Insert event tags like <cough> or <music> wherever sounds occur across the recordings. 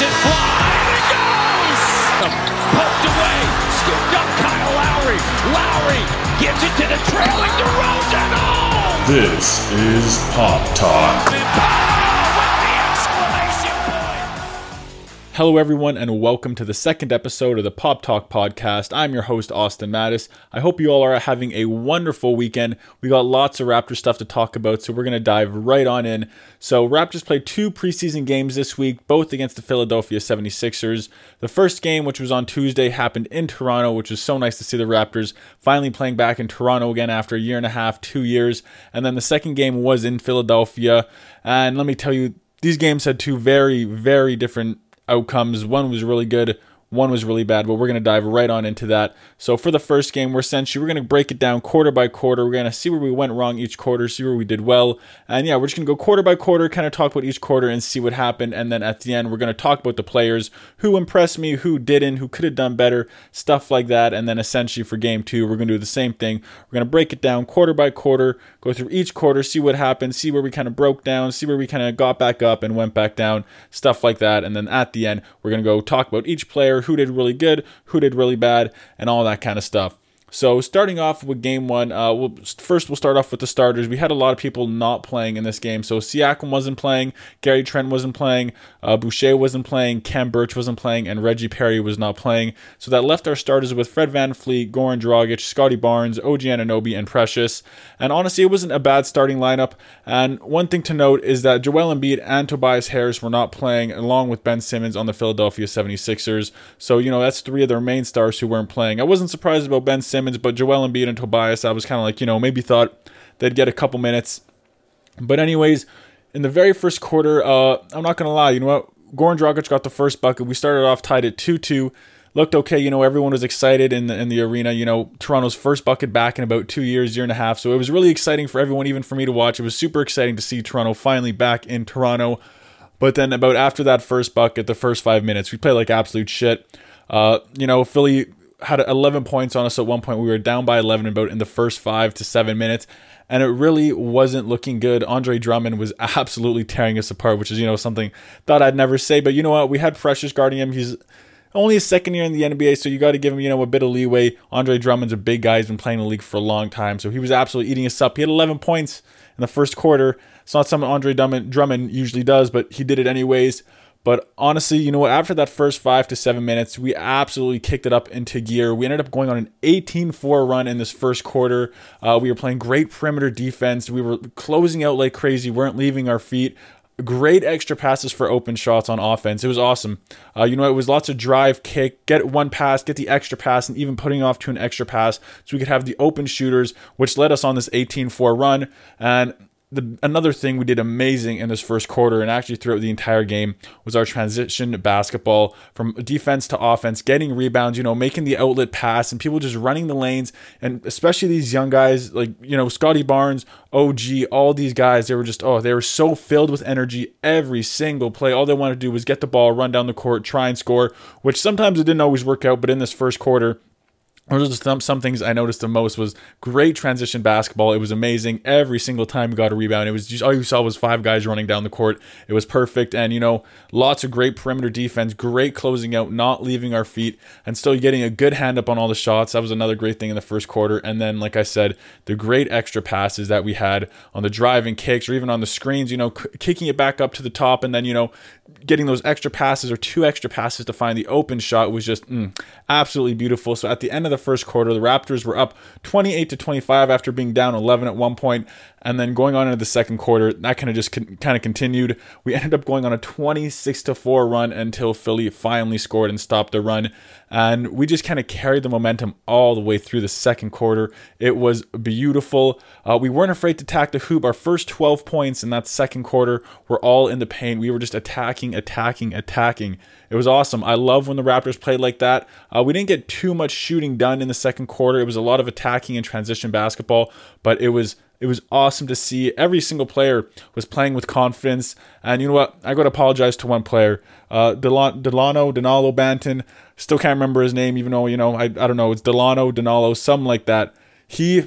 lets it fly. It goes! Poked away. Scooped up Kyle Lowry. Lowry gives it to the trailing DeRozan. Oh! This is Pop Talk. Hello, everyone, and welcome to the second episode of the Pop Talk podcast. I'm your host, Austin Mattis. I hope you all are having a wonderful weekend. We got lots of Raptor stuff to talk about, so we're going to dive right on in. So, Raptors played two preseason games this week, both against the Philadelphia 76ers. The first game, which was on Tuesday, happened in Toronto, which was so nice to see the Raptors finally playing back in Toronto again after a year and a half, two years. And then the second game was in Philadelphia. And let me tell you, these games had two very, very different outcomes. One was really good, one was really bad, but we're going to dive right on into that. So for the first game, we're essentially we're going to break it down quarter by quarter. We're going to see where we went wrong each quarter, see where we did well, and yeah, we're just going to go quarter by quarter, kind of talk about each quarter and see what happened, and then at the end, we're going to talk about the players who impressed me, who didn't, who could have done better, stuff like that, and then essentially for game two, we're going to do the same thing. We're going to break it down quarter by quarter, go through each quarter, see what happened, see where we kind of broke down, see where we kind of got back up and went back down, stuff like that, and then at the end, we're going to go talk about each player, who did really good, who did really bad, and all that kind of stuff. So starting off with game one, uh, we'll, first we'll start off with the starters. We had a lot of people not playing in this game. So Siakam wasn't playing, Gary Trent wasn't playing, uh, Boucher wasn't playing, Khem Birch wasn't playing, and Reggie Perry was not playing. So that left our starters with Fred VanVleet, Goran Dragic, Scottie Barnes, OG Anunoby, and Precious. And honestly, it wasn't a bad starting lineup. And one thing to note is that Joel Embiid and Tobias Harris were not playing, along with Ben Simmons on the Philadelphia 76ers. So, you know, that's three of their main stars who weren't playing. I wasn't surprised about Ben Simmons. Simmons, but Joel Embiid and Tobias, I was kind of like, you know, maybe thought they'd get a couple minutes. But anyways, in the very first quarter, uh, I'm not gonna lie, you know what? Goran Dragic got the first bucket. We started off tied at 2-2. Looked okay, you know, everyone was excited in the in the arena. You know, Toronto's first bucket back in about two years, year and a half. So it was really exciting for everyone, even for me to watch. It was super exciting to see Toronto finally back in Toronto. But then about after that first bucket, the first five minutes, we played like absolute shit. Uh, you know, Philly had 11 points on us at one point. We were down by 11 about in the first five to seven minutes, and it really wasn't looking good. Andre Drummond was <laughs> absolutely tearing us apart, which is you know something thought I'd never say, but you know what? We had Precious guarding him. He's only his second year in the NBA, so you got to give him, you know, a bit of leeway. Andre Drummond's a big guy; he's been playing the league for a long time, so he was absolutely eating us up. He had 11 points in the first quarter. It's not something Andre Drummond, Drummond usually does, but he did it anyways. But honestly, you know what? After that first five to seven minutes, we absolutely kicked it up into gear. We ended up going on an 18 4 run in this first quarter. Uh, we were playing great perimeter defense. We were closing out like crazy, weren't leaving our feet. Great extra passes for open shots on offense. It was awesome. Uh, you know, it was lots of drive, kick, get one pass, get the extra pass, and even putting off to an extra pass so we could have the open shooters, which led us on this 18 4 run. And the another thing we did amazing in this first quarter and actually throughout the entire game was our transition basketball from defense to offense, getting rebounds, you know, making the outlet pass and people just running the lanes and especially these young guys like, you know, Scottie Barnes, OG, all these guys, they were just oh, they were so filled with energy every single play. All they wanted to do was get the ball, run down the court, try and score, which sometimes it didn't always work out, but in this first quarter those are some, some things I noticed the most was great transition basketball. It was amazing. Every single time we got a rebound, it was just all you saw was five guys running down the court. It was perfect. And, you know, lots of great perimeter defense, great closing out, not leaving our feet, and still getting a good hand up on all the shots. That was another great thing in the first quarter. And then, like I said, the great extra passes that we had on the driving kicks or even on the screens, you know, c- kicking it back up to the top and then, you know, getting those extra passes or two extra passes to find the open shot was just mm, absolutely beautiful. So at the end of the first quarter, the Raptors were up 28 to 25 after being down 11 at one point, and then going on into the second quarter, that kind of just con- kind of continued. We ended up going on a 26 to 4 run until Philly finally scored and stopped the run, and we just kind of carried the momentum all the way through the second quarter. It was beautiful. Uh, we weren't afraid to attack the hoop. Our first 12 points in that second quarter were all in the paint. We were just attacking, attacking, attacking. It was awesome. I love when the Raptors played like that. Uh, we didn't get too much shooting done in the second quarter. It was a lot of attacking and transition basketball, but it was it was awesome to see. Every single player was playing with confidence. And you know what? I got to apologize to one player, uh, Delano, Delano Danilo Banton. Still can't remember his name, even though you know I, I don't know. It's Delano Danilo, something like that. He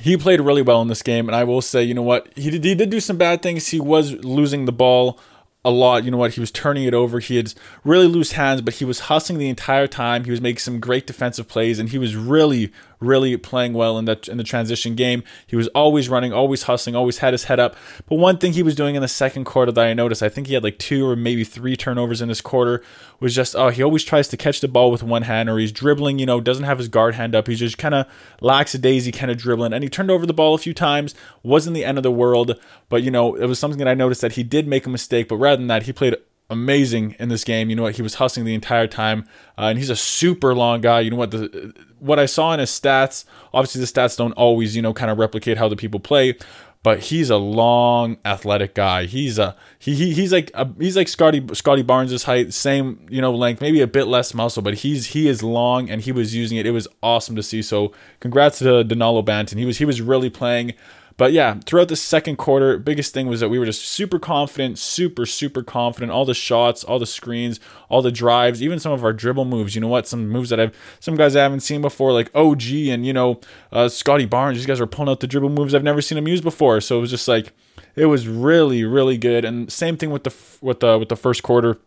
he played really well in this game, and I will say, you know what? He did, he did do some bad things. He was losing the ball a lot. You know what? He was turning it over. He had really loose hands, but he was hustling the entire time. He was making some great defensive plays, and he was really, really playing well in that in the transition game. He was always running, always hustling, always had his head up. But one thing he was doing in the second quarter that I noticed, I think he had like two or maybe three turnovers in this quarter, was just oh he always tries to catch the ball with one hand, or he's dribbling. You know, doesn't have his guard hand up. He's just kind of lackadaisy, kind of dribbling, and he turned over the ball a few times. wasn't the end of the world, but you know it was something that I noticed that he did make a mistake. But rather than that, he played amazing in this game. You know what? He was hustling the entire time, uh, and he's a super long guy. You know what? The what I saw in his stats. Obviously, the stats don't always you know kind of replicate how the people play. But he's a long, athletic guy. He's a he, he he's like a, he's like Scottie Scottie Barnes' height, same you know length, maybe a bit less muscle, but he's he is long and he was using it. It was awesome to see. So congrats to Danilo Banton. He was he was really playing but yeah, throughout the second quarter, biggest thing was that we were just super confident, super, super confident. All the shots, all the screens, all the drives, even some of our dribble moves. You know what? Some moves that I've, some guys I haven't seen before, like OG and, you know, uh, Scottie Barnes. These guys were pulling out the dribble moves I've never seen them use before. So it was just like, it was really, really good. And same thing with the, with the, with the first quarter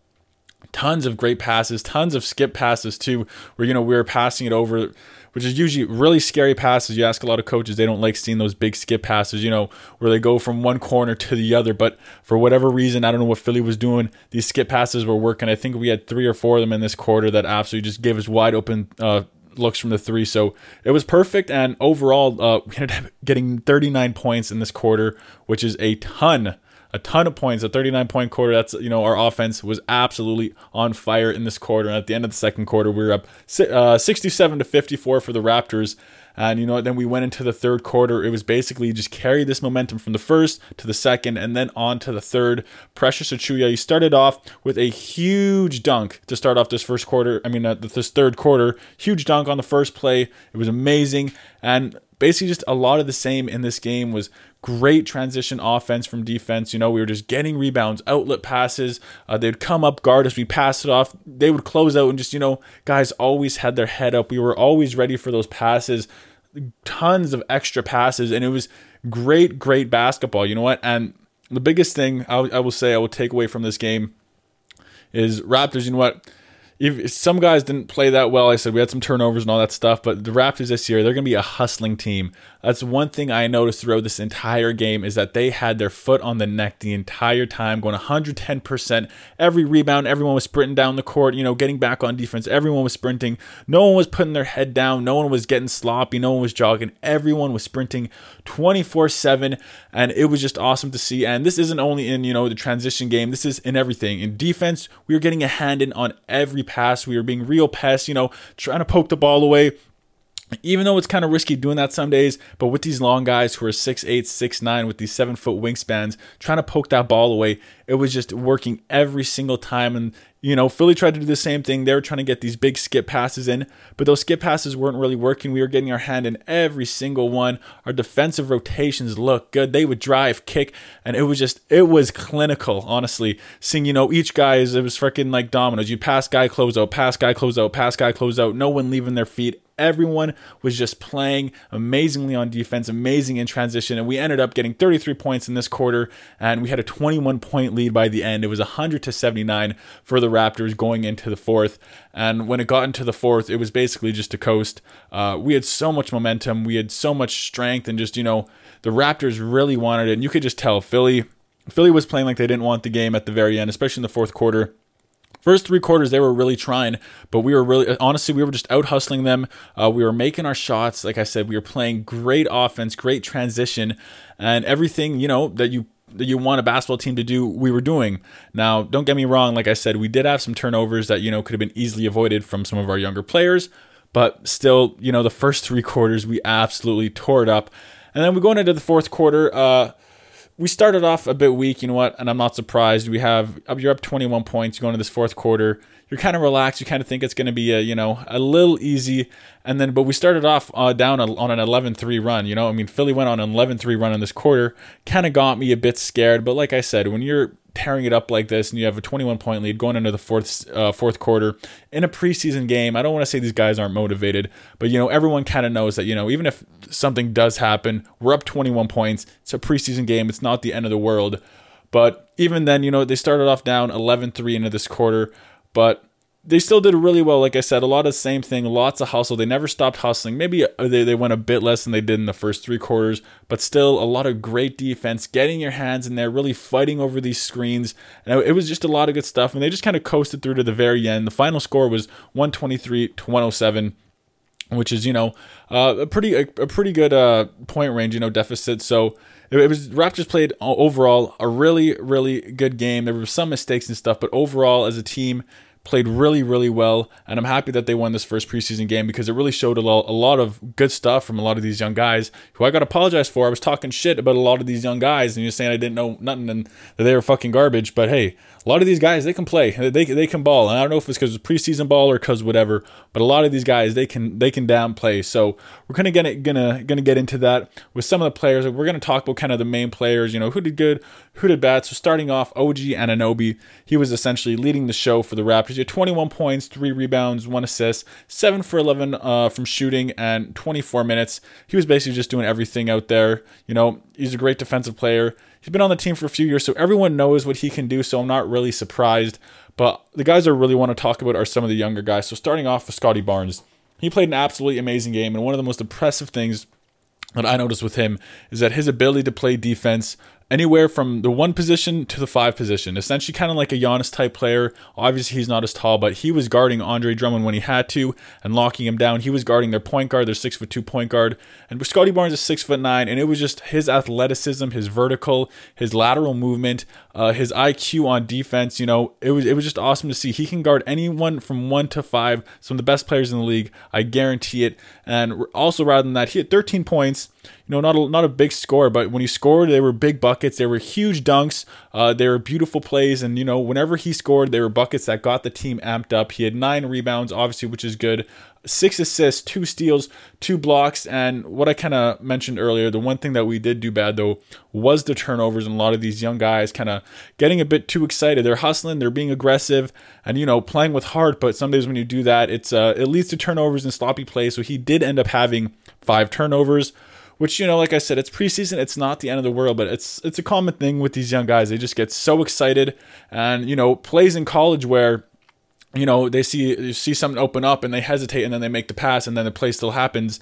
tons of great passes, tons of skip passes too, where you know we were passing it over which is usually really scary passes. You ask a lot of coaches, they don't like seeing those big skip passes, you know, where they go from one corner to the other. But for whatever reason, I don't know what Philly was doing. These skip passes were working. I think we had three or four of them in this quarter that absolutely just gave us wide open uh, looks from the three. So it was perfect. And overall, uh, we ended up getting 39 points in this quarter, which is a ton a ton of points, a 39 point quarter. That's, you know, our offense was absolutely on fire in this quarter. And at the end of the second quarter, we were up uh, 67 to 54 for the Raptors. And, you know, then we went into the third quarter. It was basically just carry this momentum from the first to the second and then on to the third. Precious Achiuwa, he started off with a huge dunk to start off this first quarter. I mean, uh, this third quarter. Huge dunk on the first play. It was amazing. And basically just a lot of the same in this game was great transition offense from defense. You know, we were just getting rebounds, outlet passes. Uh, they'd come up guard as we passed it off. They would close out and just, you know, guys always had their head up. We were always ready for those passes, tons of extra passes. And it was great, great basketball. You know what? And the biggest thing I will say I will take away from this game is Raptors, you know what? If some guys didn't play that well, I said we had some turnovers and all that stuff, but the Raptors this year, they're going to be a hustling team. That's one thing I noticed throughout this entire game is that they had their foot on the neck the entire time, going 110%. Every rebound, everyone was sprinting down the court, you know, getting back on defense. Everyone was sprinting. No one was putting their head down. No one was getting sloppy. No one was jogging. Everyone was sprinting 24/7, and it was just awesome to see. And this isn't only in you know the transition game. This is in everything. In defense, we were getting a hand in on every pass. We were being real pests, you know, trying to poke the ball away. Even though it's kind of risky doing that some days, but with these long guys who are 6'8, 6'9, with these 7 foot wingspans, trying to poke that ball away, it was just working every single time. And you know, Philly tried to do the same thing. They were trying to get these big skip passes in, but those skip passes weren't really working. We were getting our hand in every single one. Our defensive rotations looked good. They would drive, kick, and it was just, it was clinical, honestly. Seeing, you know, each guy is, it was freaking like dominoes. You pass guy, close out, pass guy, close out, pass guy, close out. No one leaving their feet everyone was just playing amazingly on defense, amazing in transition, and we ended up getting 33 points in this quarter, and we had a 21 point lead by the end. It was 100 to 79 for the Raptors going into the fourth. And when it got into the fourth, it was basically just a coast. Uh, we had so much momentum, we had so much strength, and just, you know, the Raptors really wanted it. And you could just tell Philly. Philly was playing like they didn't want the game at the very end, especially in the fourth quarter. First three quarters, they were really trying, but we were really, honestly, we were just out hustling them. Uh, we were making our shots. Like I said, we were playing great offense, great transition, and everything, you know, that you that you want a basketball team to do, we were doing. Now, don't get me wrong, like I said, we did have some turnovers that, you know, could have been easily avoided from some of our younger players, but still, you know, the first three quarters, we absolutely tore it up. And then we go into the fourth quarter, uh, we started off a bit weak, you know what, and I'm not surprised. We have you're up 21 points going into this fourth quarter. You're kind of relaxed. You kind of think it's going to be a you know a little easy, and then but we started off uh, down on an 11-3 run. You know, I mean Philly went on an 11-3 run in this quarter. Kind of got me a bit scared, but like I said, when you're tearing it up like this and you have a 21 point lead going into the fourth uh, fourth quarter in a preseason game i don't want to say these guys aren't motivated but you know everyone kind of knows that you know even if something does happen we're up 21 points it's a preseason game it's not the end of the world But even then, you know, they started off down 11 3 into this quarter, but they still did really well. Like I said, a lot of the same thing, lots of hustle. They never stopped hustling. Maybe uh, they, they went a bit less than they did in the first three quarters, but still a lot of great defense, getting your hands in there, really fighting over these screens. And it was just a lot of good stuff. And they just kind of coasted through to the very end. The final score was 123 to 107 which is you know uh, a pretty a, a pretty good uh, point range, you know deficit. So it, was Raptors played overall a really really good game. There were some mistakes and stuff, but overall as a team, played really, really well, and I'm happy that they won this first preseason game because it really showed a lot, a lot of good stuff from a lot of these young guys who I got to apologize for. I was talking shit about a lot of these young guys, and you're saying I didn't know nothing and that they were fucking garbage. But hey, a lot of these guys they can play, they they can ball, and I don't know if it's because it's preseason ball or because whatever, but a lot of these guys they can they can down play. So we're kind of gonna gonna gonna get into that with some of the players. We're gonna talk about kind of the main players, you know, who did good, who did bad. So starting off, OG Anunoby, he was essentially leading the show for the Raptors. He had 21 points, three rebounds, one assist, seven for 11 uh, from shooting, and 24 minutes. He was basically just doing everything out there. You know, he's a great defensive player. He's been on the team for a few years, so everyone knows what he can do. So I'm not really surprised. But the guys I really want to talk about are some of the younger guys. So starting off with Scottie Barnes, he played an absolutely amazing game, and one of the most impressive things that I noticed with him is that his ability to play defense anywhere from the one position to the five position. Essentially, kind of like a Giannis type player. Obviously, he's not as tall, but he was guarding Andre Drummond when he had to and locking him down. He was guarding their point guard, their six foot two point guard. And Scottie Barnes is six foot nine, and it was just his athleticism, his vertical, his lateral movement, uh, his IQ on defense. You know, it was it was just awesome to see. He can guard anyone from one to five. Some of the best players in the league, I guarantee it. And also, rather than that, he had 13 points you know, not a, not a big score, but when he scored, they were big buckets. They were huge dunks. Uh, they were beautiful plays, and you know, whenever he scored, they were buckets that got the team amped up. He had nine rebounds, obviously, which is good. Six assists, two steals, two blocks, and what I kind of mentioned earlier, the one thing that we did do bad though was the turnovers, and a lot of these young guys kind of getting a bit too excited. They're hustling, they're being aggressive, and you know, playing with heart. But some days when you do that, it's uh, it leads to turnovers and sloppy plays. So he did end up having five turnovers which you know like i said it's preseason it's not the end of the world but it's it's a common thing with these young guys they just get so excited and you know plays in college where you know they see see something open up and they hesitate and then they make the pass and then the play still happens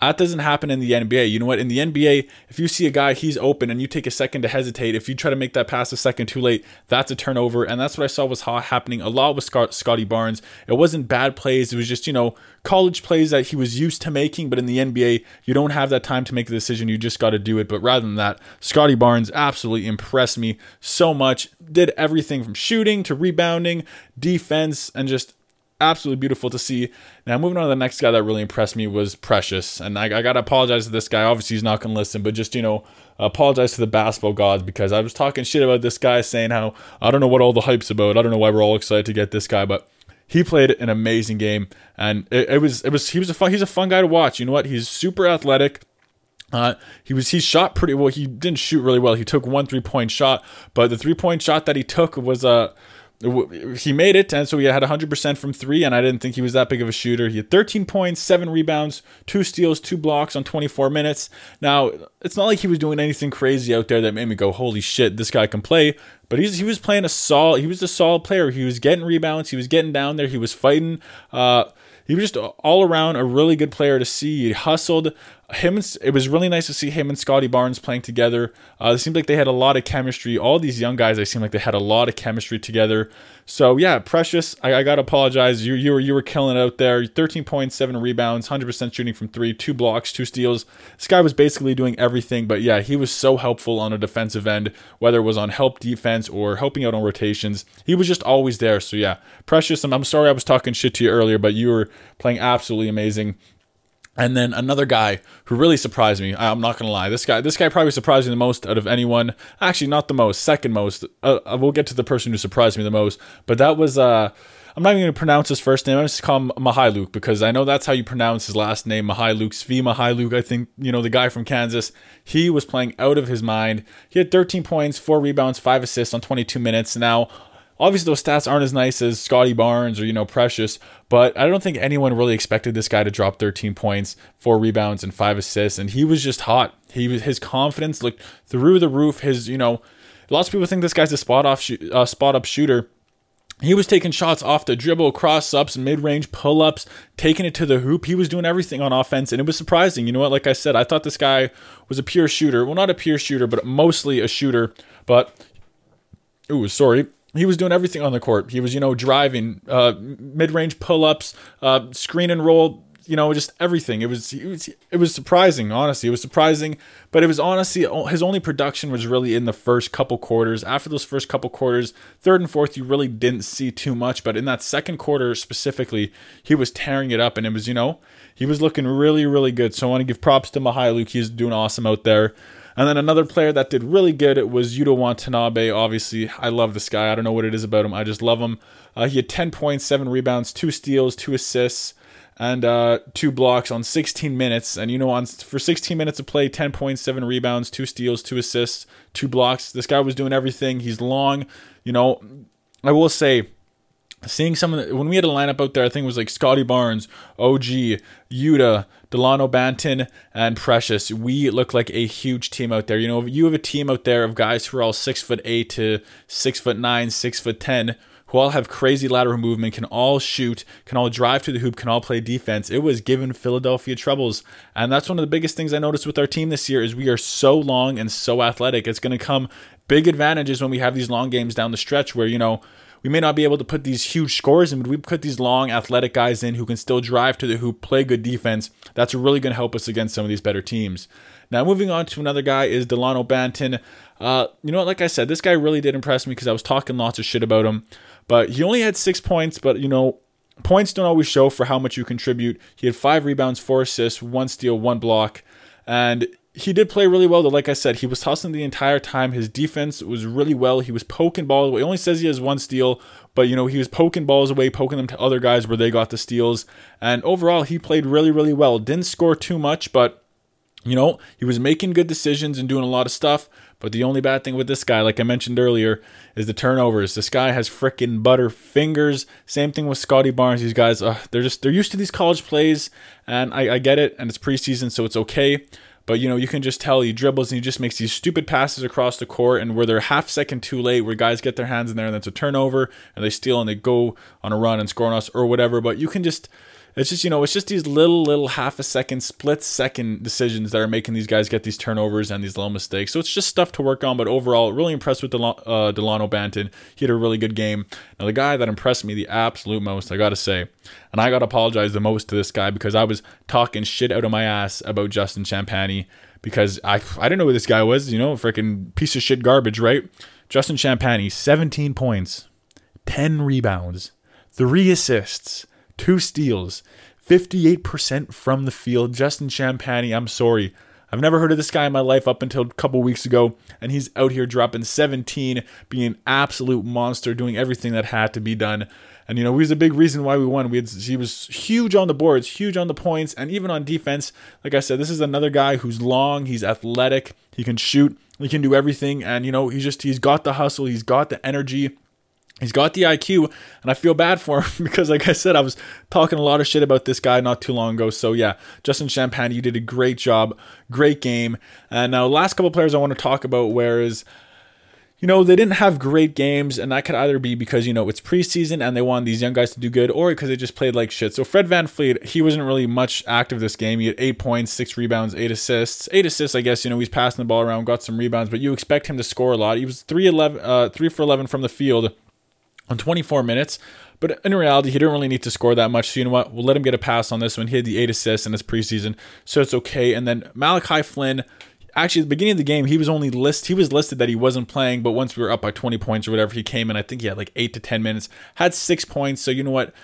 that doesn't happen in the NBA. You know what? In the NBA, if you see a guy, he's open, and you take a second to hesitate, if you try to make that pass a second too late, that's a turnover. And that's what I saw was happening a lot with Scott, Scottie Barnes. It wasn't bad plays. It was just, you know, college plays that he was used to making. But in the NBA, you don't have that time to make a decision. You just got to do it. But rather than that, Scottie Barnes absolutely impressed me so much. Did everything from shooting to rebounding, defense, and just absolutely beautiful to see. Now, moving on to the next guy that really impressed me was Precious. And I, I got to apologize to this guy. Obviously, he's not going to listen, but just, you know, apologize to the basketball gods because I was talking shit about this guy saying how I don't know what all the hype's about. I don't know why we're all excited to get this guy, but he played an amazing game and it, it was it was he was a fun he's a fun guy to watch. You know what? He's super athletic. Uh, he was he shot pretty well. He didn't shoot really well. He took one three point shot, but the three point shot that he took was a uh, he made it, and so he had 100% from three, and I didn't think he was that big of a shooter. He had 13 points, seven rebounds, two steals, two blocks on 24 minutes. Now, it's not like he was doing anything crazy out there that made me go, "Holy shit, this guy can play." But he's, he was playing a solid. He was a solid player. He was getting rebounds. He was getting down there. He was fighting. Uh, he was just all around a really good player to see. He hustled him and, it was really nice to see him and Scottie Barnes playing together. Uh, it seemed like they had a lot of chemistry. All these young guys, they seemed like they had a lot of chemistry together. So yeah, Precious, I, I gotta apologize. You you were you were killing it out there. 13 points, seven rebounds, 100% shooting from three, two blocks, two steals. This guy was basically doing everything. But yeah, he was so helpful on a defensive end, whether it was on help defense or helping out on rotations. He was just always there. So yeah, Precious. I'm, I'm sorry I was talking shit to you earlier, but you were playing absolutely amazing. And then another guy who really surprised me. I'm not gonna lie. This guy, this guy probably surprised me the most out of anyone. Actually, not the most, second most. Uh, uh we'll get to the person who surprised me the most. But that was. Uh, I'm not even gonna pronounce his first name. I'm just call him Mykhailiuk because I know that's how you pronounce his last name, Mykhailiuk. Svi Mykhailiuk. I think you know the guy from Kansas. He was playing out of his mind. He had 13 points, four rebounds, five assists on 22 minutes. Now Obviously, those stats aren't as nice as Scottie Barnes or, you know, Precious, but I don't think anyone really expected this guy to drop 13 points, four rebounds, and five assists. And he was just hot. He was his confidence looked through the roof. His, you know, Lots of people think this guy's a spot off, shoot, uh, spot up shooter. He was taking shots off the dribble, cross ups, mid range pull ups, taking it to the hoop. He was doing everything on offense, and it was surprising. You know what? Like I said, I thought this guy was a pure shooter. Well, not a pure shooter, but mostly a shooter. But, ooh, sorry. He was doing everything on the court. He was, you know, driving, uh, mid range pull ups, uh, screen and roll, you know, just everything. It was, it was it was surprising, honestly. It was surprising, but it was honestly his only production was really in the first couple quarters. After those first couple quarters, third and fourth, you really didn't see too much. But in that second quarter specifically, he was tearing it up, and it was, you know, he was looking really, really good. So I want to give props to Mykhailiuk. He's doing awesome out there. And then another player that did really good was Yuta Watanabe. Obviously, I love this guy. I don't know what it is about him. I just love him. Uh, he had 10 points, 7 rebounds, 2 steals, 2 assists and uh, two blocks on 16 minutes. And you know, on for 16 minutes of play, 10.7 rebounds, two steals, two assists, two blocks. This guy was doing everything. He's long. You know, I will say, seeing some of the, when we had a lineup out there, I think it was like Scottie Barnes, OG, Yuta, Delano Banton, and Precious. We look like a huge team out there. You know, you have a team out there of guys who are all six foot eight to six foot nine, six foot ten who all have crazy lateral movement, can all shoot, can all drive to the hoop, can all play defense. It was giving Philadelphia troubles. And that's one of the biggest things I noticed with our team this year is we are so long and so athletic. It's going to come big advantages when we have these long games down the stretch where, you know, we may not be able to put these huge scores in, but we put these long athletic guys in who can still drive to the hoop, play good defense. That's really going to help us against some of these better teams. Now, moving on to another guy is Delano Banton. Uh, you know what? Like I said, this guy really did impress me because I was talking lots of shit about him. But he only had six points, but you know, points don't always show for how much you contribute. He had five rebounds, four assists, one steal, one block. And he did play really well, though. Like I said, he was hustling the entire time. His defense was really well. He was poking balls away. He only says he has one steal, but you know he was poking balls away, poking them to other guys where they got the steals. And overall, he played really, really well. Didn't score too much, but you know he was making good decisions and doing a lot of stuff. But the only bad thing with this guy, like I mentioned earlier, is the turnovers. This guy has freaking butter fingers. Same thing with Scottie Barnes. These guys, uh, they're just they're used to these college plays, and I, I get it, and it's preseason, so it's okay. But you know, you can just tell he dribbles and he just makes these stupid passes across the court, and where they're half second too late, where guys get their hands in there, and that's a turnover, and they steal and they go on a run and score on us or whatever. But you can just it's just you know it's just these little little half a second split second decisions that are making these guys get these turnovers and these little mistakes. So it's just stuff to work on but overall really impressed with uh, delano banton. He had a really good game. Now the guy that impressed me the absolute most i gotta say and i gotta apologize the most to this guy because i was talking shit out of my ass about justin champagnie because i i didn't know who this guy was you know freaking piece of shit garbage right? Justin champagnie 17 points 10 rebounds 3 assists two steals, 58% from the field. Justin Champagnie, I'm sorry. I've never heard of this guy in my life up until a couple weeks ago, and he's out here dropping 17, being an absolute monster, doing everything that had to be done. And you know, he was a big reason why we won. We had, he was huge on the boards, huge on the points, and even on defense. Like I said, this is another guy who's long, he's athletic, he can shoot, he can do everything, and you know, he's just he's got the hustle, he's got the energy He's got the IQ, and I feel bad for him <laughs> because, like I said, I was talking a lot of shit about this guy not too long ago. So, yeah, Justin Champagne, you did a great job, great game. And now, last couple players I want to talk about, whereas, you know, they didn't have great games, and that could either be because, you know, it's preseason and they want these young guys to do good, or because they just played like shit. So, Fred VanVleet, he wasn't really much active this game. He had eight points, six rebounds, eight assists. Eight assists, I guess, you know, he's passing the ball around, got some rebounds, but you expect him to score a lot. He was 3, 11, uh, 3 for 11 from the field on 24 minutes. But in reality, he didn't really need to score that much. So you know what? We'll let him get a pass on this one. He had the eight assists in his preseason, so it's okay. And then Malachi Flynn, actually, at the beginning of the game, he was only list he was listed that he wasn't playing. But once we were up by 20 points or whatever, he came in. I think he had like eight to 10 minutes, had six points. So you know what?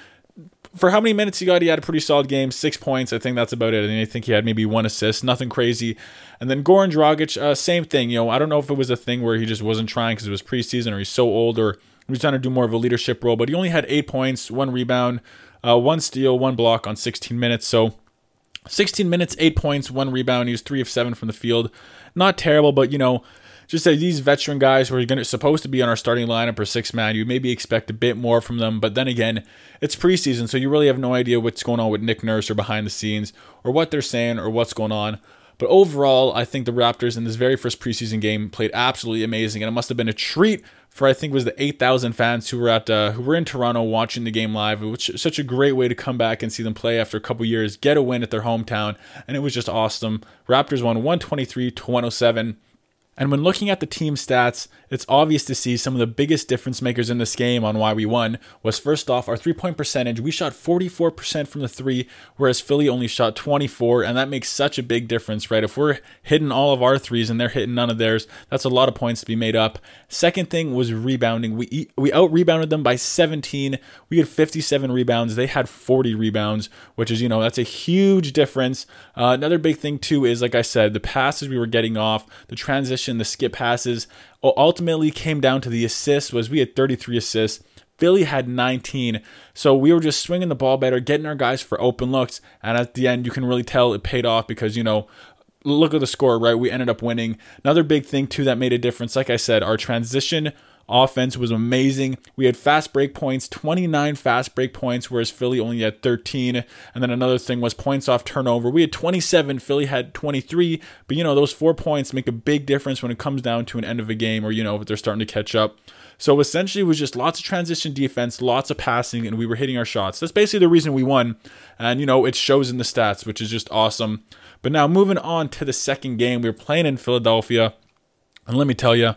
For how many minutes he got, he had a pretty solid game. Six points. I think that's about it. And I think he had maybe one assist. Nothing crazy. And then Goran Dragic, uh, same thing. You know, I don't know if it was a thing where he just wasn't trying because it was preseason or he's so old or he was trying to do more of a leadership role, but he only had eight points, one rebound, uh, one steal, one block on 16 minutes. So 16 minutes, eight points, one rebound. He was three of seven from the field. Not terrible, but you know, just these veteran guys who are going to supposed to be on our starting lineup or six man, you maybe expect a bit more from them. But then again, it's preseason, so you really have no idea what's going on with Nick Nurse or behind the scenes or what they're saying or what's going on. But overall, I think the Raptors in this very first preseason game played absolutely amazing, and it must have been a treat for I think it was the 8,000 fans who were at uh, who were in Toronto watching the game live. It was such a great way to come back and see them play after a couple years, get a win at their hometown, and it was just awesome. Raptors won 123 to 107. And when looking at the team stats, it's obvious to see some of the biggest difference makers in this game on why we won was first off our three-point percentage. We shot 44% from the 3 whereas Philly only shot 24 and that makes such a big difference, right? If we're hitting all of our threes and they're hitting none of theirs, that's a lot of points to be made up. Second thing was rebounding. We we out-rebounded them by 17. We had 57 rebounds. They had 40 rebounds, which is, you know, that's a huge difference. Uh, another big thing too is like I said, the passes we were getting off, the transition the skip passes. Ultimately, came down to the assists. Was we had 33 assists. Philly had 19. So we were just swinging the ball better, getting our guys for open looks. And at the end, you can really tell it paid off because, you know, look at the score, right? We ended up winning. Another big thing, too, that made a difference, like I said, our transition offense was amazing. We had fast break points, 29 fast break points, whereas Philly only had 13. And then another thing was points off turnover. We had 27, Philly had 23. But, you know, those four points make a big difference when it comes down to an end of a game or, you know, if they're starting to catch up. So essentially, it was just lots of transition defense, lots of passing, and we were hitting our shots. That's basically the reason we won. And, you know, it shows in the stats, which is just awesome. But now moving on to the second game, we were playing in Philadelphia. And let me tell you,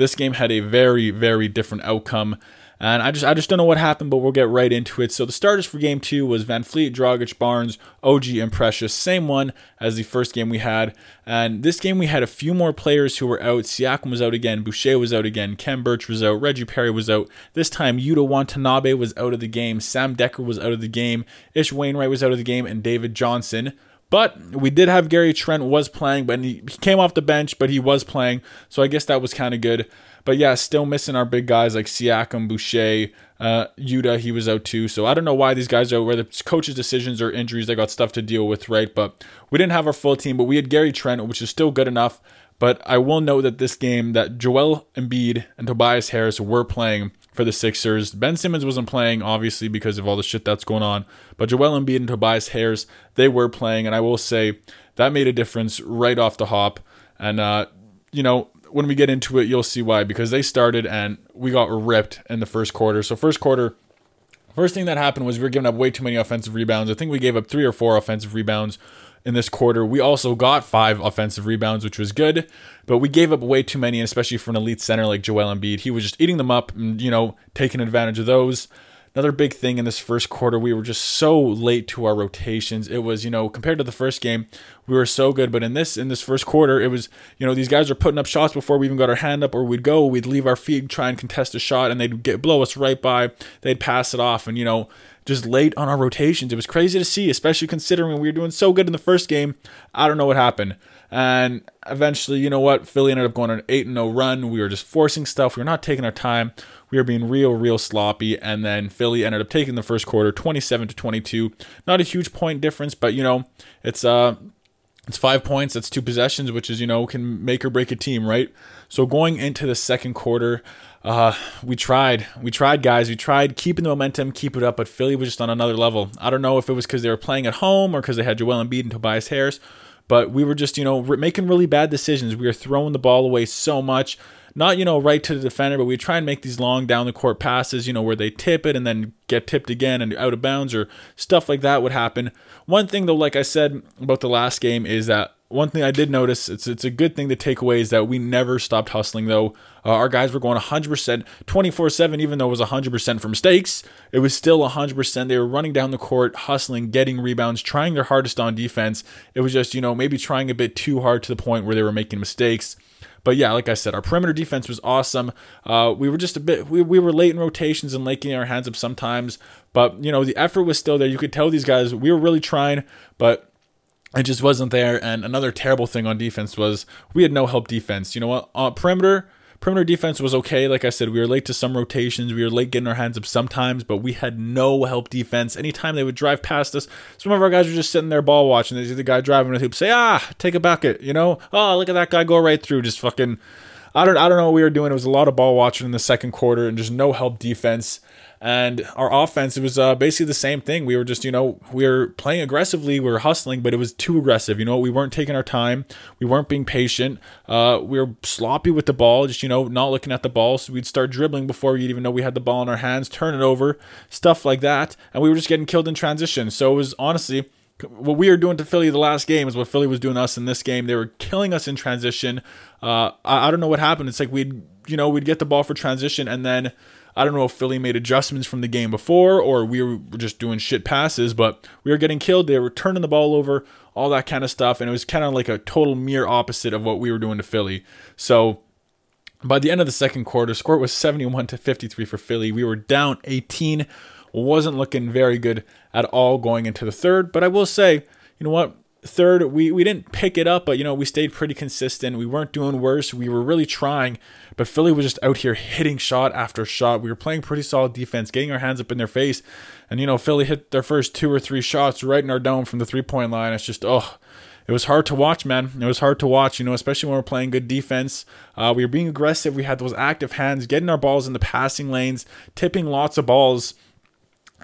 this game had a very, very different outcome. And I just I just don't know what happened, but we'll get right into it. So the starters for game two was VanVleet, Dragic, Barnes, OG, and Precious. Same one as the first game we had. And this game we had a few more players who were out. Siakam was out again, Boucher was out again, Khem Birch was out, Reggie Perry was out. This time Yuta Watanabe was out of the game, Sam Dekker was out of the game, Ish Wainwright was out of the game, and David Johnson but we did have Gary Trent was playing, but he, came off the bench, but he was playing. So I guess that was kind of good. But yeah, still missing our big guys like Siakam, Boucher, uh, Yuta. He was out too. So I don't know why these guys are, whether it's coaches' decisions or injuries. They got stuff to deal with, right? But we didn't have our full team, but we had Gary Trent, which is still good enough. But I will note that this game, that Joel Embiid and Tobias Harris were playing for the Sixers. Ben Simmons wasn't playing, obviously, because of all the shit that's going on. But Joel Embiid and Tobias Harris, they were playing, and I will say that made a difference right off the hop. And uh, you know, when we get into it, you'll see why. Because they started and we got ripped in the first quarter. So first quarter, first thing that happened was we were giving up way too many offensive rebounds. I think we gave up three or four offensive rebounds in this quarter. We also got five offensive rebounds, which was good, but we gave up way too many, especially for an elite center like Joel Embiid. He was just eating them up and, you know, taking advantage of those. Another big thing in this first quarter, we were just so late to our rotations. It was, you know, compared to the first game, we were so good, but in this in this first quarter, it was, you know, these guys were putting up shots before we even got our hand up, or we'd go, we'd leave our feet, try and contest a shot, and they'd get blow us right by. They'd pass it off, and you know, just late on our rotations. It was crazy to see, especially considering we were doing so good in the first game. I don't know what happened. And eventually, you know what? Philly ended up going on an 8 0 run. We were just forcing stuff. We were not taking our time. We were being real, real sloppy. And then Philly ended up taking the first quarter 27 to 22. Not a huge point difference, but, you know, it's, uh, it's five points. That's two possessions, which is, you know, can make or break a team, right? So going into the second quarter, uh, we tried. We tried, guys. We tried keeping the momentum, keep it up, but Philly was just on another level. I don't know if it was because they were playing at home or because they had Joel Embiid and Tobias Harris, but we were just, you know, making really bad decisions. We were throwing the ball away so much. Not, you know, right to the defender, but we try and make these long down the court passes, you know, where they tip it and then get tipped again and out of bounds or stuff like that would happen. One thing, though, like I said about the last game, is that one thing I did notice, it's it's a good thing to take away is that we never stopped hustling though. Uh, our guys were going 100%, 24/7 even though it was 100% for mistakes. It was still 100%. They were running down the court, hustling, getting rebounds, trying their hardest on defense. It was just, you know, maybe trying a bit too hard to the point where they were making mistakes. But yeah, like I said, our perimeter defense was awesome. Uh, we were just a bit, we, we were late in rotations and late getting our hands up sometimes. But, you know, the effort was still there. You could tell these guys, we were really trying, but it just wasn't there. And another terrible thing on defense was we had no help defense. You know what? Uh, perimeter perimeter defense was okay. Like I said, we were late to some rotations. We were late getting our hands up sometimes, but we had no help defense. Anytime they would drive past us, some of our guys were just sitting there ball watching. There's the guy driving the hoop say, ah, take a bucket, you know? Oh, look at that guy go right through. Just fucking I don't I don't know what we were doing. It was a lot of ball watching in the second quarter and just no help defense. And our offense, it was uh, basically the same thing. We were just, you know, we were playing aggressively, we were hustling, but it was too aggressive. You know, we weren't taking our time, we weren't being patient. Uh, we were sloppy with the ball, just, you know, not looking at the ball. So we'd start dribbling before we'd even know we had the ball in our hands, turn it over, stuff like that. And we were just getting killed in transition. So it was honestly, what we were doing to Philly the last game is what Philly was doing us in this game. They were killing us in transition. Uh, I, I, don't know what happened. It's like we'd, you know, we'd get the ball for transition and then I don't know if Philly made adjustments from the game before or we were just doing shit passes, but we were getting killed. They were turning the ball over, all that kind of stuff. And it was kind of like a total mirror opposite of what we were doing to Philly. So by the end of the second quarter, score was 71 to 53 for Philly. We were down 18 wasn't looking very good at all going into the third. But I will say, you know what? Third, we, we didn't pick it up, but you know, we stayed pretty consistent. We weren't doing worse. We were really trying, but Philly was just out here hitting shot after shot. We were playing pretty solid defense, getting our hands up in their face. And you know, Philly hit their first two or three shots right in our dome from the three point line. It's just, oh, it was hard to watch, man. It was hard to watch, you know, especially when we're playing good defense. Uh, we were being aggressive. We had those active hands, getting our balls in the passing lanes, tipping lots of balls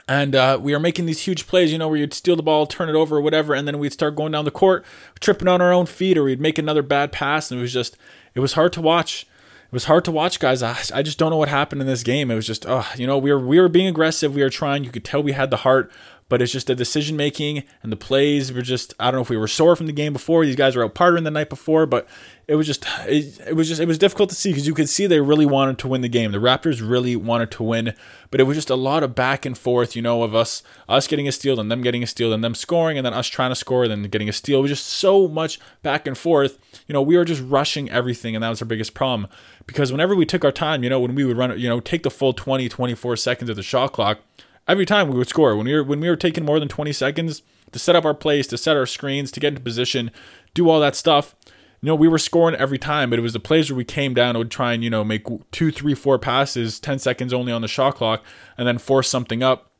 and uh, we are making these huge plays, you know, where you'd steal the ball, turn it over, or whatever, and then we'd start going down the court, tripping on our own feet, or we'd make another bad pass, and it was just, it was hard to watch. It was hard to watch, guys. I, I just don't know what happened in this game. It was just, oh, you know, we were we were being aggressive, we were trying. You could tell we had the heart, but it's just the decision making and the plays were just I don't know if we were sore from the game before. These guys were out partying the night before, but it was just it, it was just it was difficult to see because you could see they really wanted to win the game. The Raptors really wanted to win, but it was just a lot of back and forth, you know, of us us getting a steal and them getting a steal and them scoring and then us trying to score and then getting a steal. It was just so much back and forth. You know, we were just rushing everything and that was our biggest problem because whenever we took our time, you know, when we would run, you know, take the full 20, 24 seconds of the shot clock, every time we would score. When we were when we were taking more than 20 seconds to set up our plays, to set our screens, to get into position, do all that stuff. You know, we were scoring every time, but it was the plays where we came down and would try and, you know, make two, three, four passes, 10 seconds only on the shot clock, and then force something up.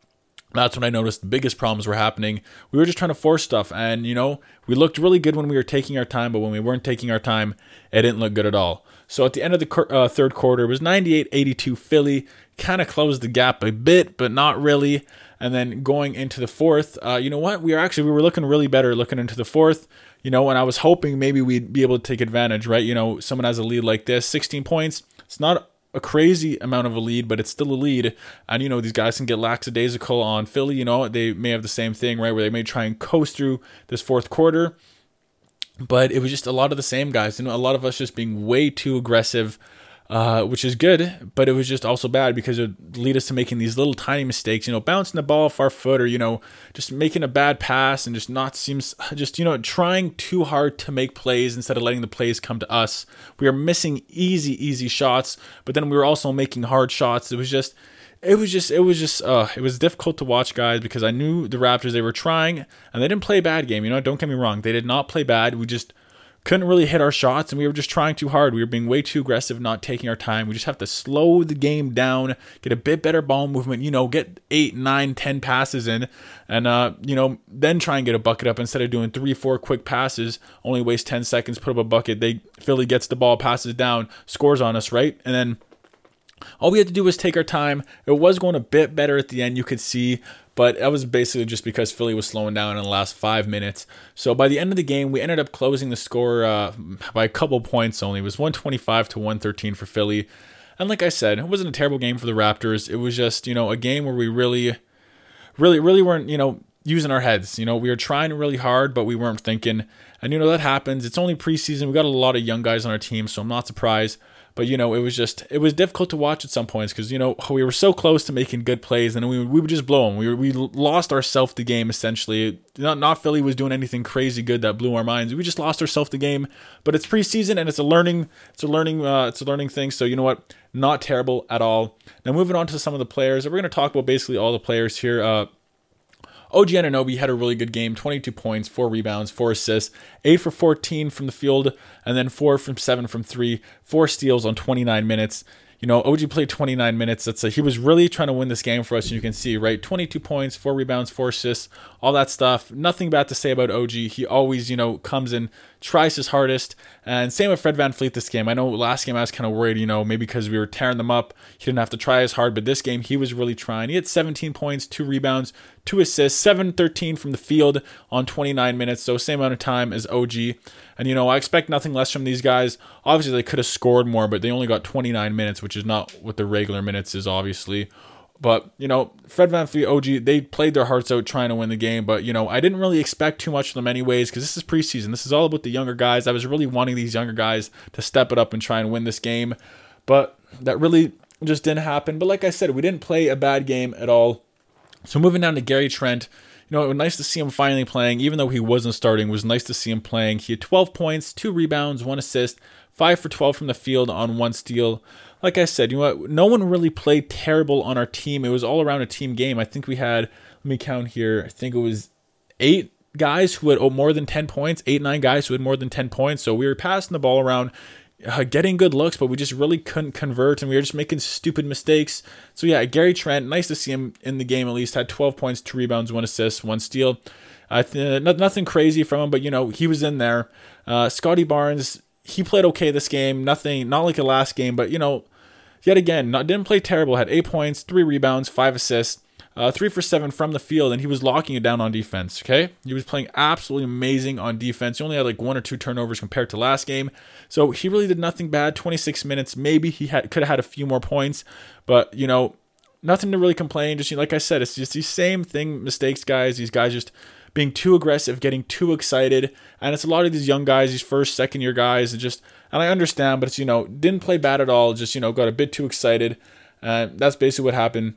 That's when I noticed the biggest problems were happening. We were just trying to force stuff, and, you know, we looked really good when we were taking our time, but when we weren't taking our time, it didn't look good at all. So at the end of the uh, third quarter, it was 98 82 Philly kind of closed the gap a bit, but not really. And then going into the fourth, uh, you know what? We were actually we were looking really better looking into the fourth. You know, and I was hoping maybe we'd be able to take advantage, right? You know, someone has a lead like this, 16 points. It's not a crazy amount of a lead, but it's still a lead. And you know, these guys can get lackadaisical on Philly. You know, they may have the same thing, right? Where they may try and coast through this fourth quarter. But it was just a lot of the same guys, you know, a lot of us just being way too aggressive uh, which is good, but it was just also bad because it would lead us to making these little tiny mistakes, you know, bouncing the ball off our foot or, you know, just making a bad pass and just not seems, <sighs> just, you know, trying too hard to make plays instead of letting the plays come to us. We are missing easy, easy shots, but then we were also making hard shots. It was just, it was just it was just uh it was difficult to watch guys because I knew the Raptors they were trying and they didn't play a bad game you know don't get me wrong they did not play bad we just couldn't really hit our shots and we were just trying too hard. We were being way too aggressive, not taking our time. We just have to slow the game down, get a bit better ball movement, you know, get eight, nine, ten passes in, and uh, you know, then try and get a bucket up instead of doing three, four quick passes, only waste ten seconds, put up a bucket. They Philly gets the ball, passes down, scores on us, right? And then all we had to do was take our time. It was going a bit better at the end, you could see, but that was basically just because Philly was slowing down in the last five minutes. So by the end of the game, we ended up closing the score uh, by a couple points only. It was 125 to 113 for Philly. And like I said, it wasn't a terrible game for the Raptors. It was just, you know, a game where we really, really, really weren't, you know, using our heads. You know, we were trying really hard, but we weren't thinking. And, you know, that happens. It's only preseason. We got a lot of young guys on our team, so I'm not surprised. But you know, it was just it was difficult to watch at some points because you know we were so close to making good plays and we we would just blow them. We we lost ourselves the game essentially. Not not Philly was doing anything crazy good that blew our minds. We just lost ourselves the game. But it's preseason and it's a learning it's a learning uh, it's a learning thing. So you know what? Not terrible at all. Now moving on to some of the players. We're going to talk about basically all the players here. Uh, OG Anunoby had a really good game 22 points, 4 rebounds, 4 assists, 8 for 14 from the field, and then 4 from 7 from 3, 4 steals on 29 minutes. you know, OG played 29 minutes. That's a, he was really trying to win this game for us. And you can see, right, 22 points, four rebounds, four assists, all that stuff. Nothing bad to say about OG. He always, you know, comes in, tries his hardest. And same with Fred VanVleet this game. I know last game I was kind of worried, you know, maybe because we were tearing them up, he didn't have to try as hard. But this game, he was really trying. He had 17 points, two rebounds, two assists, 7 13 from the field on 29 minutes. So same amount of time as OG. And, you know, I expect nothing less from these guys. Obviously, they could have scored more, but they only got 29 minutes, which is not what the regular minutes is, obviously. But, you know, Fred Van VanVleet, OG, they played their hearts out trying to win the game. But, you know, I didn't really expect too much from them anyways because this is preseason. This is all about the younger guys. I was really wanting these younger guys to step it up and try and win this game. But that really just didn't happen. But like I said, we didn't play a bad game at all. So moving down to Gary Trent, you know, it was nice to see him finally playing, even though he wasn't starting. It was nice to see him playing. He had 12 points, two rebounds, one assist, five for 12 from the field on one steal. Like I said, you know? No one really played terrible on our team. It was all around a team game. I think we had, let me count here, I think it was eight guys who had more than 10 points, eight, nine guys who had more than 10 points. So we were passing the ball around uh, getting good looks, but we just really couldn't convert, and we were just making stupid mistakes. So yeah, Gary Trent, nice to see him in the game at least. Had 12 points, two rebounds, one assist, one steal. Uh, th- nothing crazy from him, but you know he was in there. Uh, Scottie Barnes, he played okay this game. Nothing, not like the last game, but you know, yet again, not, didn't play terrible. Had eight points, three rebounds, five assists. Uh, three for seven from the field, and he was locking it down on defense. Okay, he was playing absolutely amazing on defense. He only had like one or two turnovers compared to last game, so he really did nothing bad. 26 minutes, maybe he had could have had a few more points, but you know, nothing to really complain. Just like I said, it's just the same thing mistakes, guys. These guys just being too aggressive, getting too excited, and it's a lot of these young guys, these first, second year guys, and just and I understand, but it's you know didn't play bad at all. Just you know got a bit too excited. Uh, that's basically what happened.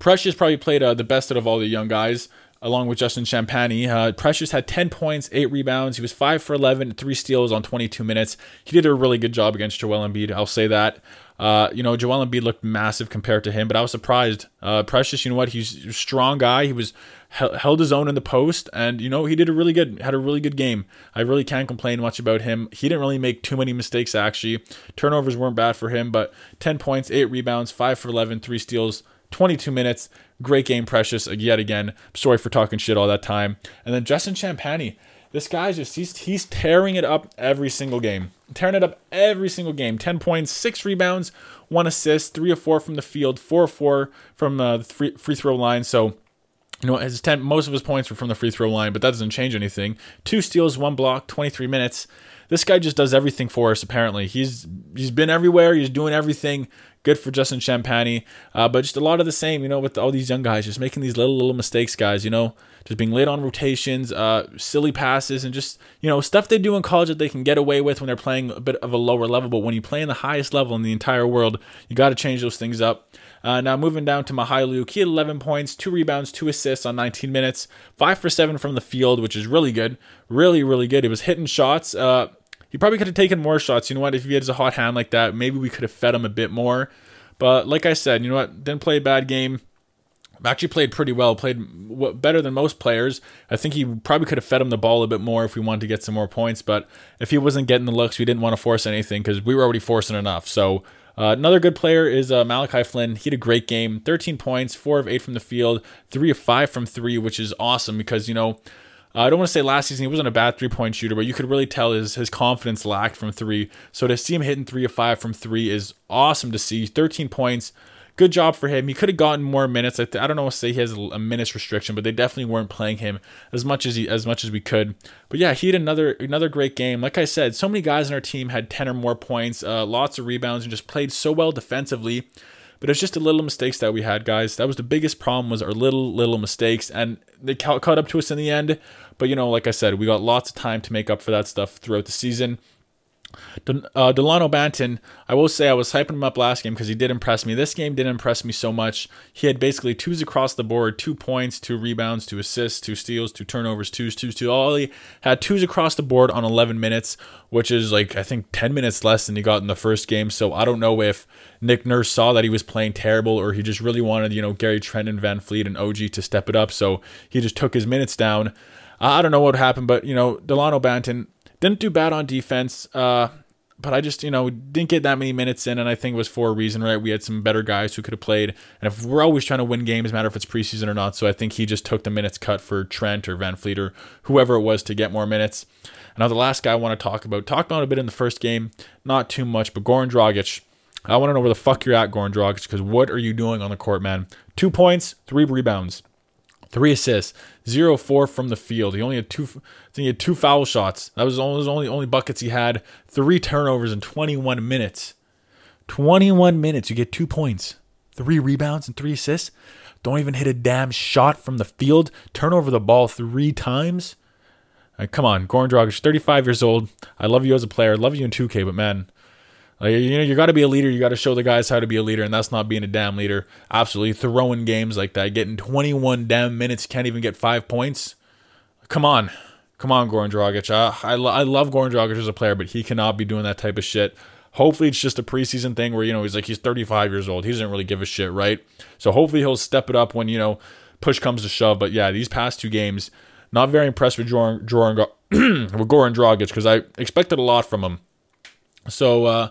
Precious probably played uh, the best out of all the young guys, along with Justin Champagnie. Uh, Precious had 10 points, 8 rebounds. He was 5 for 11, 3 steals on 22 minutes. He did a really good job against Joel Embiid, I'll say that. Uh, you know, Joel Embiid looked massive compared to him, but I was surprised. Uh, Precious, you know what? He's a strong guy. He was held his own in the post, and you know he did a really good, had a really good game. I really can't complain much about him. He didn't really make too many mistakes actually. Turnovers weren't bad for him, but 10 points, 8 rebounds, 5 for 11, 3 steals 22 minutes. Great game, Precious, yet again. Sorry for talking shit all that time. And then Justin Champagnie. This guy's just, he's, he's tearing it up every single game. Tearing it up every single game. 10 points, 6 rebounds, 1 assist, 3 or 4 from the field, 4 or 4 from uh, the free, free throw line. So, you know, his 10, most of his points were from the free throw line, but that doesn't change anything. Two steals, one block, 23 minutes. This guy just does everything for us. Apparently, he's he's been everywhere. He's doing everything. Good for Justin Champagnie. Uh, but just a lot of the same, you know, with all these young guys, just making these little, little mistakes, guys, you know, just being late on rotations, uh, silly passes, and just, you know, stuff they do in college that they can get away with when they're playing a bit of a lower level. But when you play in the highest level in the entire world, you got to change those things up. Uh, now moving down to Mykhailiuk, he had 11 points, two rebounds, two assists on 19 minutes, five for seven from the field, which is really good, really really good. He was hitting shots. Uh, he probably could have taken more shots. You know what? If he had a hot hand like that, maybe we could have fed him a bit more. But like I said, you know what? Didn't play a bad game. Actually played pretty well. Played better than most players. I think he probably could have fed him the ball a bit more if we wanted to get some more points. But if he wasn't getting the looks, we didn't want to force anything because we were already forcing enough. So uh, another good player is uh, Malachi Flynn. He had a great game. 13 points, 4 of 8 from the field, 3 of 5 from 3, which is awesome because, you know, uh, I don't want to say last season he wasn't a bad three point shooter, but you could really tell his his confidence lacked from three. So to see him hitting three of five from three is awesome to see. 13 points. Good job for him. He could have gotten more minutes. I, I don't know. Say he has a minutes restriction, but they definitely weren't playing him as much as he, as much as we could. But yeah, he had another another great game. Like I said, so many guys on our team had 10 or more points, uh, lots of rebounds, and just played so well defensively. But it's just the little mistakes that we had, guys. That was the biggest problem was our little little mistakes, and they caught up to us in the end. But you know, like I said, we got lots of time to make up for that stuff throughout the season. Uh, Delano Banton, I will say I was hyping him up last game because he did impress me. This game didn't impress me so much. He had basically twos across the board, two points, two rebounds, two assists, two steals, two turnovers, twos, twos, two. All he had twos across the board on 11 minutes, which is like I think 10 minutes less than he got in the first game. So I don't know if Nick Nurse saw that he was playing terrible or he just really wanted you know Gary Trent and VanVleet and OG to step it up. So he just took his minutes down. I don't know what happened, but you know, Delano Banton didn't do bad on defense. Uh, but I just, you know, didn't get that many minutes in, and I think it was for a reason, right? We had some better guys who could have played, and if we're always trying to win games, matter if it's preseason or not, so I think he just took the minutes cut for Trent or VanVleet or whoever it was to get more minutes. And now the last guy I want to talk about, talked about a bit in the first game, not too much, but Goran Dragic. I want to know where the fuck you're at, Goran Dragic, because what are you doing on the court, man? Two points, three rebounds, three assists, zero four from the field. He only had two. he had two foul shots. That was only only only buckets he had. Three turnovers in 21 minutes. 21 minutes. You get two points, three rebounds, and three assists. Don't even hit a damn shot from the field. Turn over the ball three times. come on, Goran Dragic, 35 years old. I love you as a player. I love you in 2K, but man, like, you know, you got to be a leader. You got to show the guys how to be a leader, and that's not being a damn leader. Absolutely throwing games like that, getting 21 damn minutes, can't even get five points. Come on, come on, Goran Dragic. I, I, I love Goran Dragic as a player, but he cannot be doing that type of shit. Hopefully, it's just a preseason thing where you know he's like he's 35 years old. He doesn't really give a shit, right? So hopefully he'll step it up when you know push comes to shove. But yeah, these past two games, not very impressed with Goran, <clears throat> with Goran Dragic because I expected a lot from him. So. uh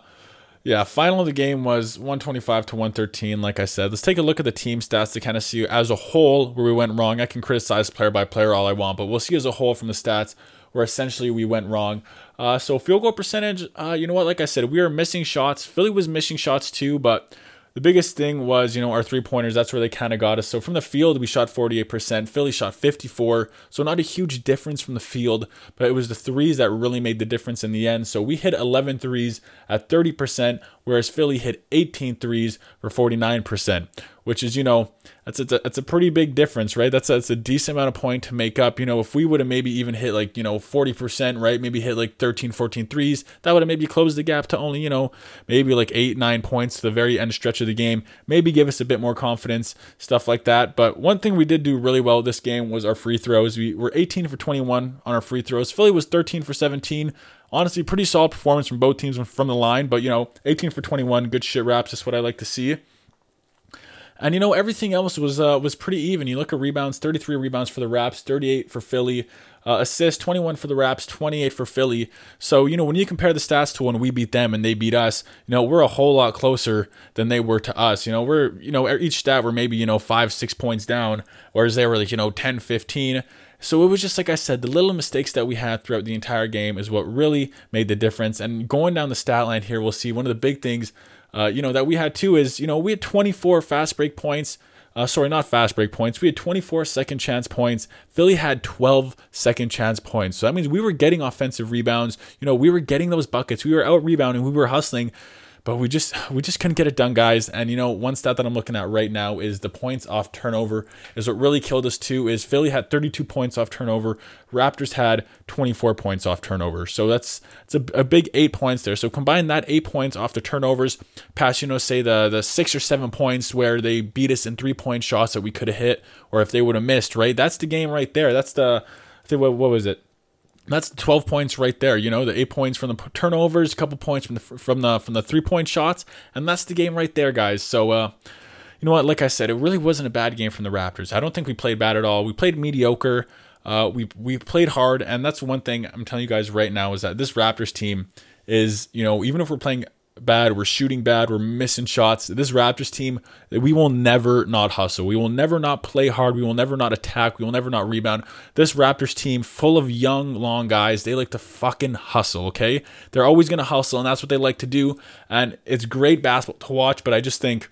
yeah, final of the game was 125 to 113. Like I said, let's take a look at the team stats to kind of see as a whole where we went wrong. I can criticize player by player all I want, but we'll see as a whole from the stats where essentially we went wrong. Uh, so field goal percentage, uh, you know what? Like I said, we were missing shots. Philly was missing shots too, but the biggest thing was, you know, our three pointers. That's where they kind of got us. So from the field, we shot 48%. Philly shot 54. So not a huge difference from the field, but it was the threes that really made the difference in the end. So we hit 11 threes at 30%, whereas Philly hit 18 threes for 49%, which is, you know, that's a, that's a pretty big difference, right? That's a, that's a decent amount of point to make up. You know, if we would have maybe even hit like, you know, 40%, right? Maybe hit like 13, 14 threes, that would have maybe closed the gap to only, you know, maybe like eight, nine points to the very end stretch of the game. Maybe give us a bit more confidence, stuff like that. But one thing we did do really well this game was our free throws. We were 18 for 21 on our free throws. Philly was 13 for 17 honestly pretty solid performance from both teams from the line but you know 18 for 21 good shit Raps That's what i like to see and you know everything else was uh, was pretty even. You look at rebounds, 33 rebounds for the Raps, 38 for Philly. Uh, assists 21 for the Raps, 28 for Philly. So you know when you compare the stats to when we beat them and they beat us, you know we're a whole lot closer than they were to us. You know we're you know each stat we're maybe you know five six points down, whereas they were like you know 10 15. So it was just like I said, the little mistakes that we had throughout the entire game is what really made the difference. And going down the stat line here, we'll see one of the big things uh, you know, that we had too is, you know, we had 24 fast break points. Uh, sorry, not fast break points. We had 24 second chance points. Philly had 12 second chance points. So that means we were getting offensive rebounds. You know, we were getting those buckets. We were out rebounding. We were hustling but we just we just couldn't get it done guys. And you know one stat that i'm looking at right now is the points off turnover is what really killed us too is philly had 32 points off turnover. Raptors had 24 points off turnover. So that's it's a, a big eight points there. So combine that eight points off the turnovers. Past you know say the the six or seven points where they beat us in three point shots that we could have hit or if they would have missed right? That's the game right there. That's the I think what, what was it that's 12 points right there. You know, the eight points from the turnovers, a couple points from the from the from the three point shots, and that's the game right there, guys. So, uh, you know what? Like I said, it really wasn't a bad game from the Raptors. I don't think we played bad at all. We played mediocre. Uh, we we played hard, and that's one thing I'm telling you guys right now is that this Raptors team is, you know, even if we're playing bad, we're shooting bad, we're missing shots. This Raptors team, we will never not hustle. We will never not play hard. We will never not attack. We will never not rebound. This Raptors team, full of young, long guys, they like to fucking hustle, okay? They're always going to hustle, and that's what they like to do. And it's great basketball to watch, but I just think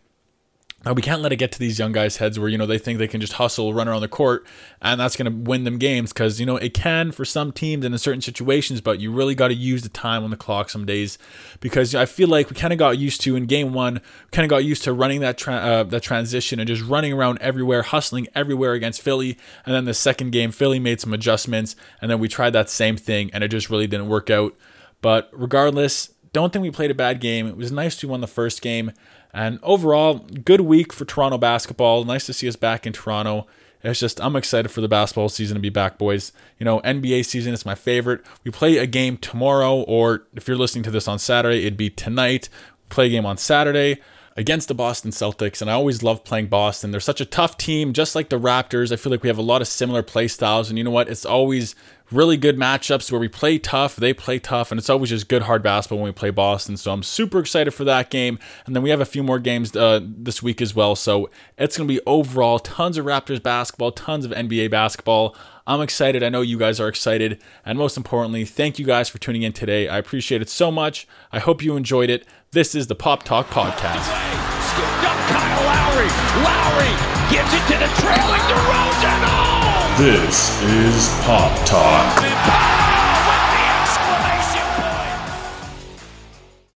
now we can't let it get to these young guys' heads where you know they think they can just hustle, run around the court, and that's going to win them games. Because you know it can for some teams and in certain situations, but you really got to use the time on the clock some days. Because I feel like we kind of got used to in game one, kind of got used to running that tra- uh, that transition and just running around everywhere, hustling everywhere against Philly. And then the second game, Philly made some adjustments, and then we tried that same thing, and it just really didn't work out. But regardless, don't think we played a bad game. It was nice to win the first game. And overall, good week for Toronto basketball. Nice to see us back in Toronto. It's just I'm excited for the basketball season to be back, boys. You know, NBA season is my favorite. We play a game tomorrow, or if you're listening to this on Saturday, it'd be tonight. play a game on Saturday against the Boston Celtics, and I always love playing Boston. They're such a tough team, just like the Raptors. I feel like we have a lot of similar play styles, and you know what? It's always really good matchups where we play tough, they play tough, and it's always just good hard basketball when we play Boston. So I'm super excited for that game. And then we have a few more games uh, this week as well. So it's going to be overall tons of Raptors basketball, tons of NBA basketball. I'm excited. I know you guys are excited. And most importantly, thank you guys for tuning in today. I appreciate it so much. I hope you enjoyed it. This is the Pop Talk Podcast. Scooped up Kyle Lowry. Lowry gives it to the trailing DeRozan. Oh! This is Pop Talk. And